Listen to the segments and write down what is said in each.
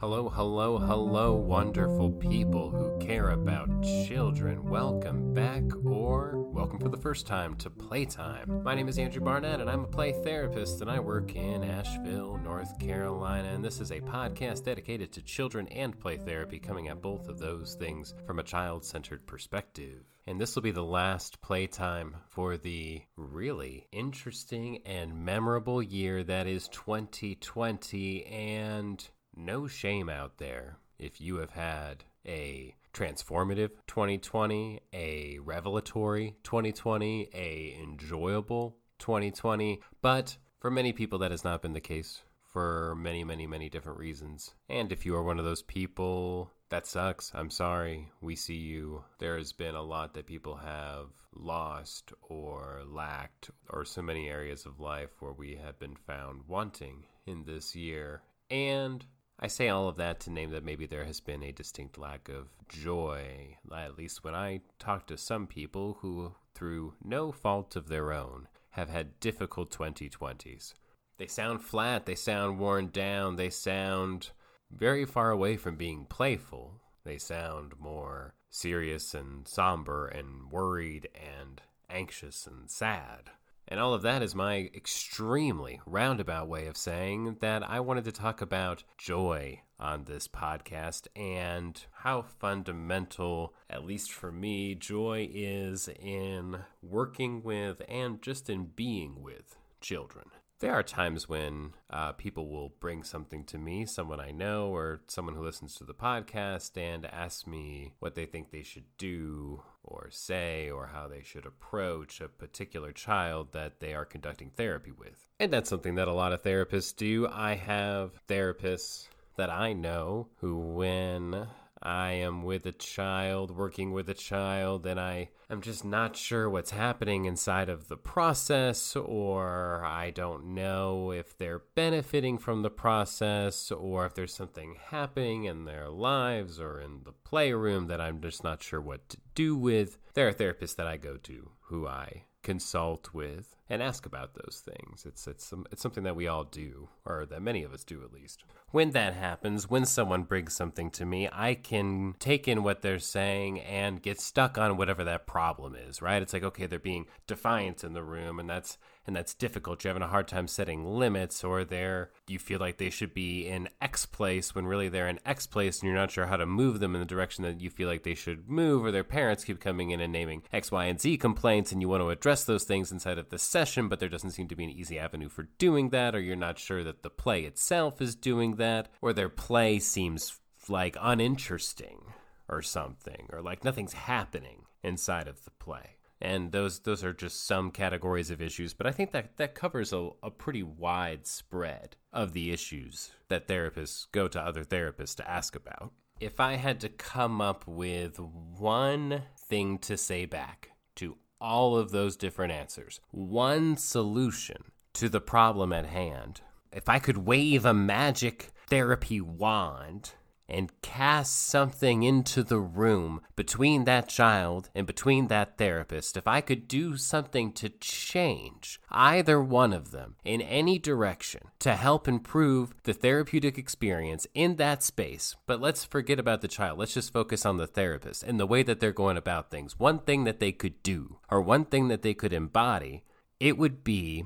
Hello, hello, hello, wonderful people who care about children. Welcome back, or welcome for the first time to Playtime. My name is Andrew Barnett, and I'm a play therapist, and I work in Asheville, North Carolina. And this is a podcast dedicated to children and play therapy, coming at both of those things from a child centered perspective. And this will be the last playtime for the really interesting and memorable year that is 2020. And no shame out there if you have had a transformative 2020, a revelatory 2020, a enjoyable 2020, but for many people that has not been the case for many, many, many different reasons. And if you are one of those people, that sucks. I'm sorry. We see you. There has been a lot that people have lost or lacked, or so many areas of life where we have been found wanting in this year. And I say all of that to name that maybe there has been a distinct lack of joy, at least when I talk to some people who, through no fault of their own, have had difficult 2020s. They sound flat, they sound worn down, they sound very far away from being playful. They sound more serious and somber and worried and anxious and sad. And all of that is my extremely roundabout way of saying that I wanted to talk about joy on this podcast and how fundamental, at least for me, joy is in working with and just in being with children. There are times when uh, people will bring something to me, someone I know or someone who listens to the podcast, and ask me what they think they should do or say or how they should approach a particular child that they are conducting therapy with. And that's something that a lot of therapists do. I have therapists that I know who, when I am with a child, working with a child, and I am just not sure what's happening inside of the process, or I don't know if they're benefiting from the process, or if there's something happening in their lives or in the playroom that I'm just not sure what to do with. There are therapists that I go to who I consult with and ask about those things. It's it's it's something that we all do, or that many of us do at least. When that happens, when someone brings something to me, I can take in what they're saying and get stuck on whatever that problem is. Right? It's like okay, they're being defiant in the room, and that's and that's difficult. You're having a hard time setting limits, or they're you feel like they should be in X place when really they're in X place, and you're not sure how to move them in the direction that you feel like they should move, or their parents keep coming in and naming X, Y, and Z complaints, and you want to address those things inside of the session, but there doesn't seem to be an easy avenue for doing that, or you're not sure that the play itself is doing that, or their play seems like uninteresting or something, or like nothing's happening inside of the play. And those those are just some categories of issues but i think that that covers a, a pretty wide spread of the issues that therapists go to other therapists to ask about. If i had to come up with one thing to say back to all of those different answers one solution to the problem at hand if i could wave a magic therapy wand and cast something into the room between that child and between that therapist, if I could do something to change either one of them in any direction to help improve the therapeutic experience in that space, but let's forget about the child. Let's just focus on the therapist and the way that they're going about things. One thing that they could do, or one thing that they could embody, it would be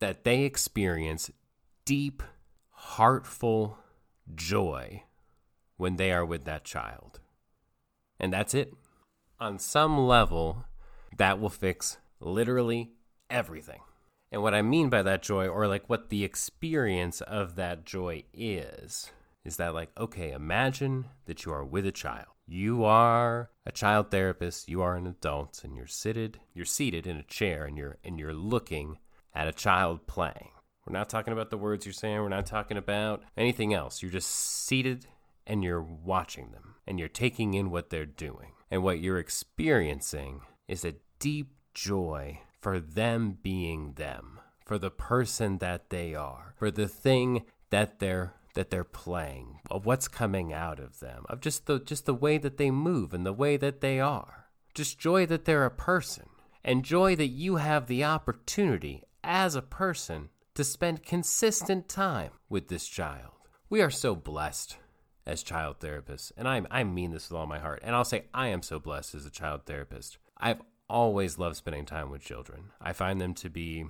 that they experience deep, heartful joy when they are with that child. And that's it. On some level, that will fix literally everything. And what I mean by that joy, or like what the experience of that joy is, is that like, okay, imagine that you are with a child. You are a child therapist, you are an adult, and you're seated, you're seated in a chair and you're and you're looking at a child playing. We're not talking about the words you're saying, we're not talking about anything else. You're just seated and you're watching them and you're taking in what they're doing. And what you're experiencing is a deep joy for them being them, for the person that they are, for the thing that they're that they're playing, of what's coming out of them, of just the just the way that they move and the way that they are Just joy that they're a person, and joy that you have the opportunity as a person to spend consistent time with this child. We are so blessed as child therapists, and I, I mean this with all my heart. And I'll say I am so blessed as a child therapist. I've always loved spending time with children. I find them to be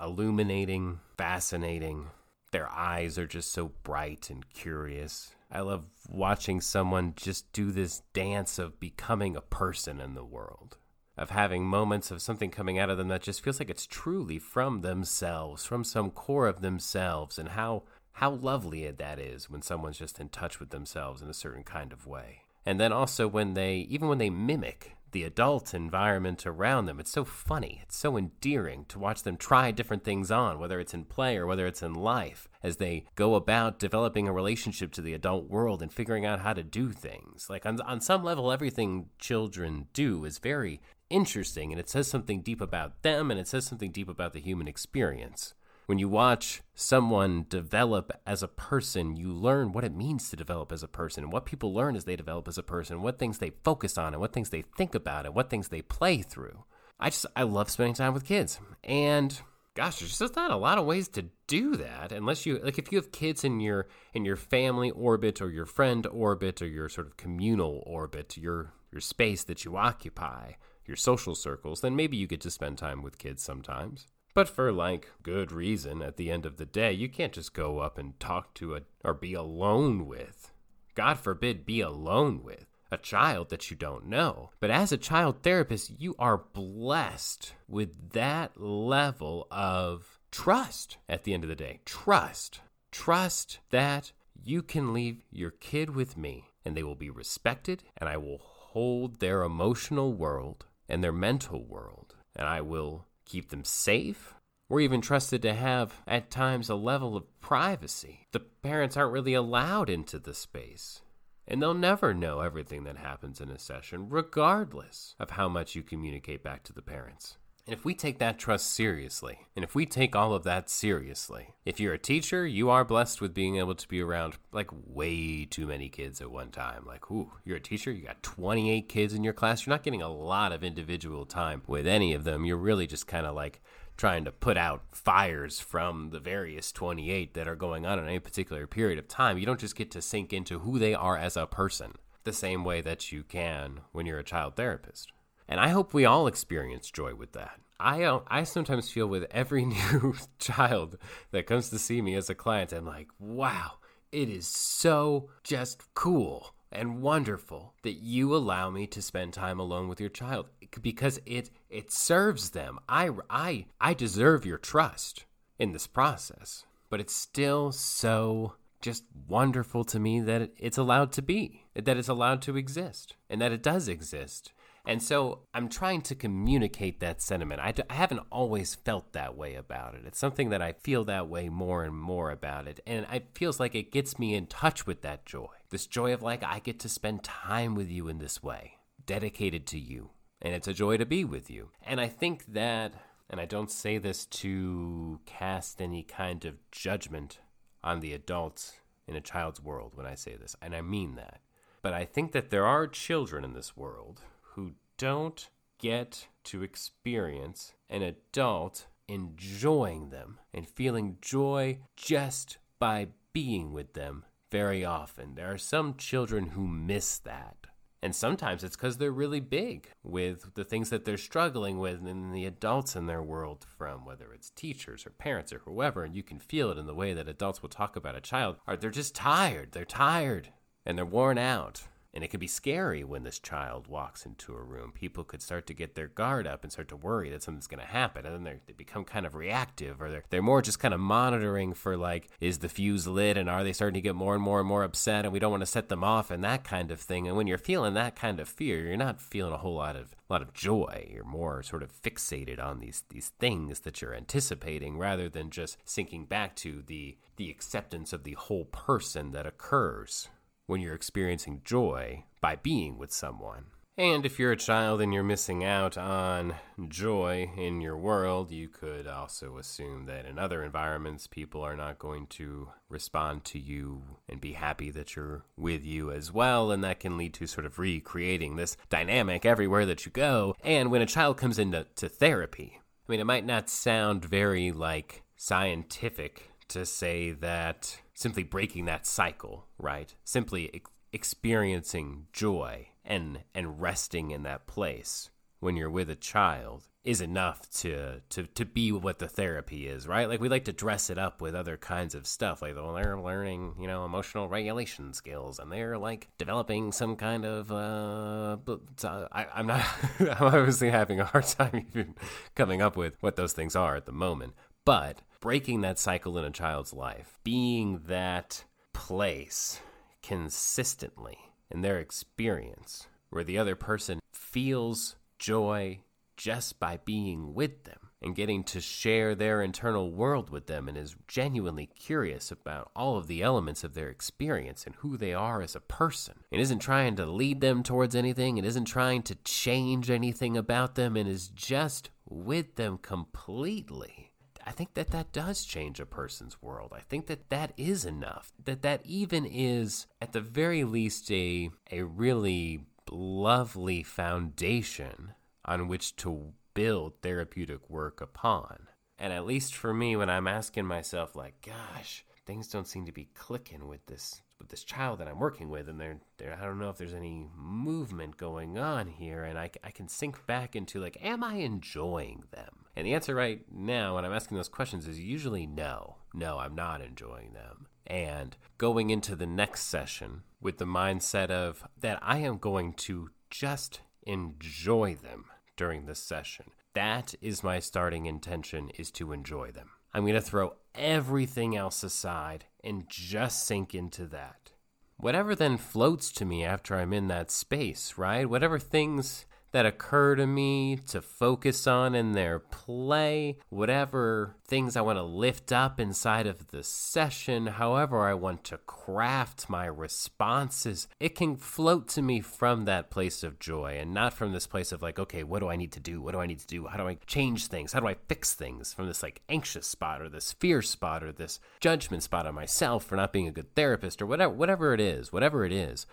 illuminating, fascinating. Their eyes are just so bright and curious. I love watching someone just do this dance of becoming a person in the world, of having moments of something coming out of them that just feels like it's truly from themselves, from some core of themselves, and how how lovely that is when someone's just in touch with themselves in a certain kind of way. And then also when they even when they mimic the adult environment around them. It's so funny. It's so endearing to watch them try different things on, whether it's in play or whether it's in life, as they go about developing a relationship to the adult world and figuring out how to do things. Like, on, on some level, everything children do is very interesting and it says something deep about them and it says something deep about the human experience. When you watch someone develop as a person, you learn what it means to develop as a person and what people learn as they develop as a person, what things they focus on and what things they think about and what things they play through. I just, I love spending time with kids. And gosh, there's just not a lot of ways to do that unless you like if you have kids in your in your family orbit or your friend orbit or your sort of communal orbit, your your space that you occupy, your social circles, then maybe you get to spend time with kids sometimes. But for like good reason, at the end of the day, you can't just go up and talk to a or be alone with. God forbid, be alone with a child that you don't know. But as a child therapist, you are blessed with that level of trust at the end of the day. Trust. Trust that you can leave your kid with me and they will be respected, and I will hold their emotional world and their mental world, and I will keep them safe. We're even trusted to have, at times, a level of privacy. The parents aren't really allowed into the space. And they'll never know everything that happens in a session, regardless of how much you communicate back to the parents. And if we take that trust seriously, and if we take all of that seriously, if you're a teacher, you are blessed with being able to be around like way too many kids at one time. Like, ooh, you're a teacher, you got 28 kids in your class, you're not getting a lot of individual time with any of them. You're really just kind of like trying to put out fires from the various 28 that are going on in any particular period of time. You don't just get to sink into who they are as a person the same way that you can when you're a child therapist. And I hope we all experience joy with that. I uh, I sometimes feel with every new child that comes to see me as a client, I'm like, wow, it is so just cool and wonderful that you allow me to spend time alone with your child because it it serves them. I I I deserve your trust in this process, but it's still so just wonderful to me that it's allowed to be, that it's allowed to exist, and that it does exist. And so I'm trying to communicate that sentiment. I d- I haven't always felt that way about it. It's something that I feel that way more and more about it. And it feels like it gets me in touch with that joy. This joy of like, I get to spend time with you in this way, dedicated to you. And it's a joy to be with you. And I think that, and I don't say this to cast any kind of judgment on the adults in a child's world when I say this, and I mean that. But I think that there are children in this world who don't get to experience an adult enjoying them and feeling joy just by being with them very often. There are some children who miss that. And sometimes it's because they're really big with the things that they're struggling with and the adults in their world from, whether it's teachers or parents or whoever. And you can feel it in the way that adults will talk about a child. Or they're just tired. They're tired and they're worn out. And it can be scary when this child walks into a room. People could start to get their guard up and start to worry that something's going to happen. And then they become kind of reactive or they're, they're more just kind of monitoring for like, is the fuse lit and are they starting to get more and more and more upset and we don't want to set them off and that kind of thing. And when you're feeling that kind of fear, you're not feeling a whole lot of, lot of joy. You're more sort of fixated on these, these things that you're anticipating rather than just sinking back to the, the acceptance of the whole person that occurs when you're experiencing joy by being with someone. And if you're a child and you're missing out on joy in your world, you could also assume that in other environments, people are not going to respond to you and be happy that you're with you as well. And that can lead to sort of recreating this dynamic everywhere that you go. And when a child comes into to therapy, I mean, it might not sound very like scientific to say that simply breaking that cycle, right? Simply ex- experiencing joy and and resting in that place when you're with a child is enough to to to be what the therapy is, right? Like we like to dress it up with other kinds of stuff, like well, they're learning, you know, emotional regulation skills, and they're like developing some kind of. Uh, I, I'm not. I'm obviously having a hard time even coming up with what those things are at the moment, but breaking that cycle in a child's life, being that place consistently in their experience where the other person feels joy just by being with them and getting to share their internal world with them and is genuinely curious about all of the elements of their experience and who they are as a person and isn't trying to lead them towards anything and isn't trying to change anything about them and is just with them completely I think that that does change a person's world. I think that that is enough. That that even is at the very least a a really lovely foundation on which to build therapeutic work upon. And at least for me when I'm asking myself like, gosh, things don't seem to be clicking with this with this child that I'm working with, and they're, they're, I don't know if there's any movement going on here, and I, I can sink back into like, am I enjoying them? And the answer right now, when I'm asking those questions, is usually no. No, I'm not enjoying them. And going into the next session with the mindset of that I am going to just enjoy them during this session. That is my starting intention is to enjoy them. I'm going to throw everything else aside and just sink into that. Whatever then floats to me after I'm in that space, right? Whatever things that occur to me to focus on in their play, whatever things I want to lift up inside of the session, however I want to craft my responses, it can float to me from that place of joy and not from this place of like, okay, what do I need to do? What do I need to do? How do I change things? How do I fix things from this like anxious spot or this fear spot or this judgment spot on myself for not being a good therapist or whatever whatever it is, whatever it is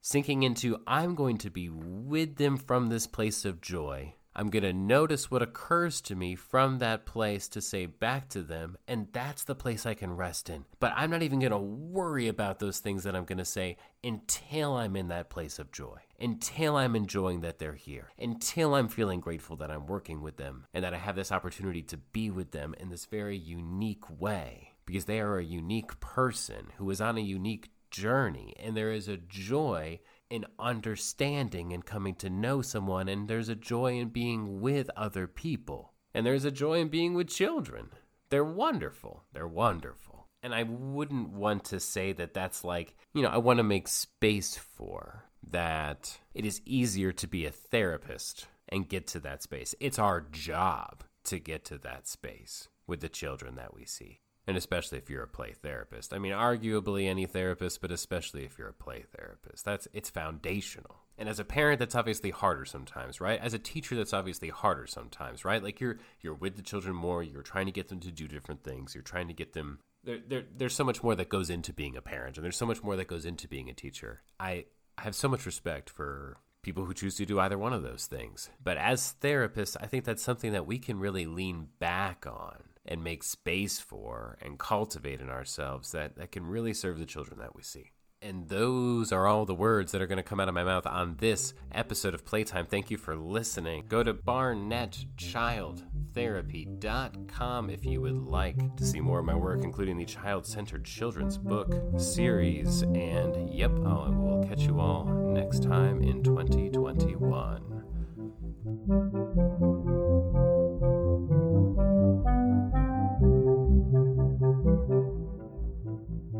sinking into I'm going to be with them from this place of joy. I'm going to notice what occurs to me from that place to say back to them, and that's the place I can rest in. But I'm not even going to worry about those things that I'm going to say until I'm in that place of joy, until I'm enjoying that they're here, until I'm feeling grateful that I'm working with them and that I have this opportunity to be with them in this very unique way because they are a unique person who is on a unique journey and there is a joy in understanding and coming to know someone and there's a joy in being with other people and there's a joy in being with children. They're wonderful. They're wonderful. And i wouldn't want to say that that's like you know i want to make space for that. It is easier to be a therapist and get to that space. It's our job to get to that space with the children that we see and especially if you're a play therapist. I mean, arguably any therapist, but especially if you're a play therapist. That's it's foundational. And as a parent, that's obviously harder sometimes, right? As a teacher, that's obviously harder sometimes, right? Like you're you're with the children more, you're trying to get them to do different things, you're trying to get them there, there there's so much more that goes into being a parent and there's so much more that goes into being a teacher. I I have so much respect for people who choose to do either one of those things. But as therapists, I think that's something that we can really lean back on and make space for and cultivate in ourselves that, that can really serve the children that we see. And those are all the words that are going to come out of my mouth on this episode of Playtime. Thank you for listening. Go to barnettchildtherapy.com if you would like to see more of my work, including the child centered children's book series. And yep, I will catch you all next time in 2021.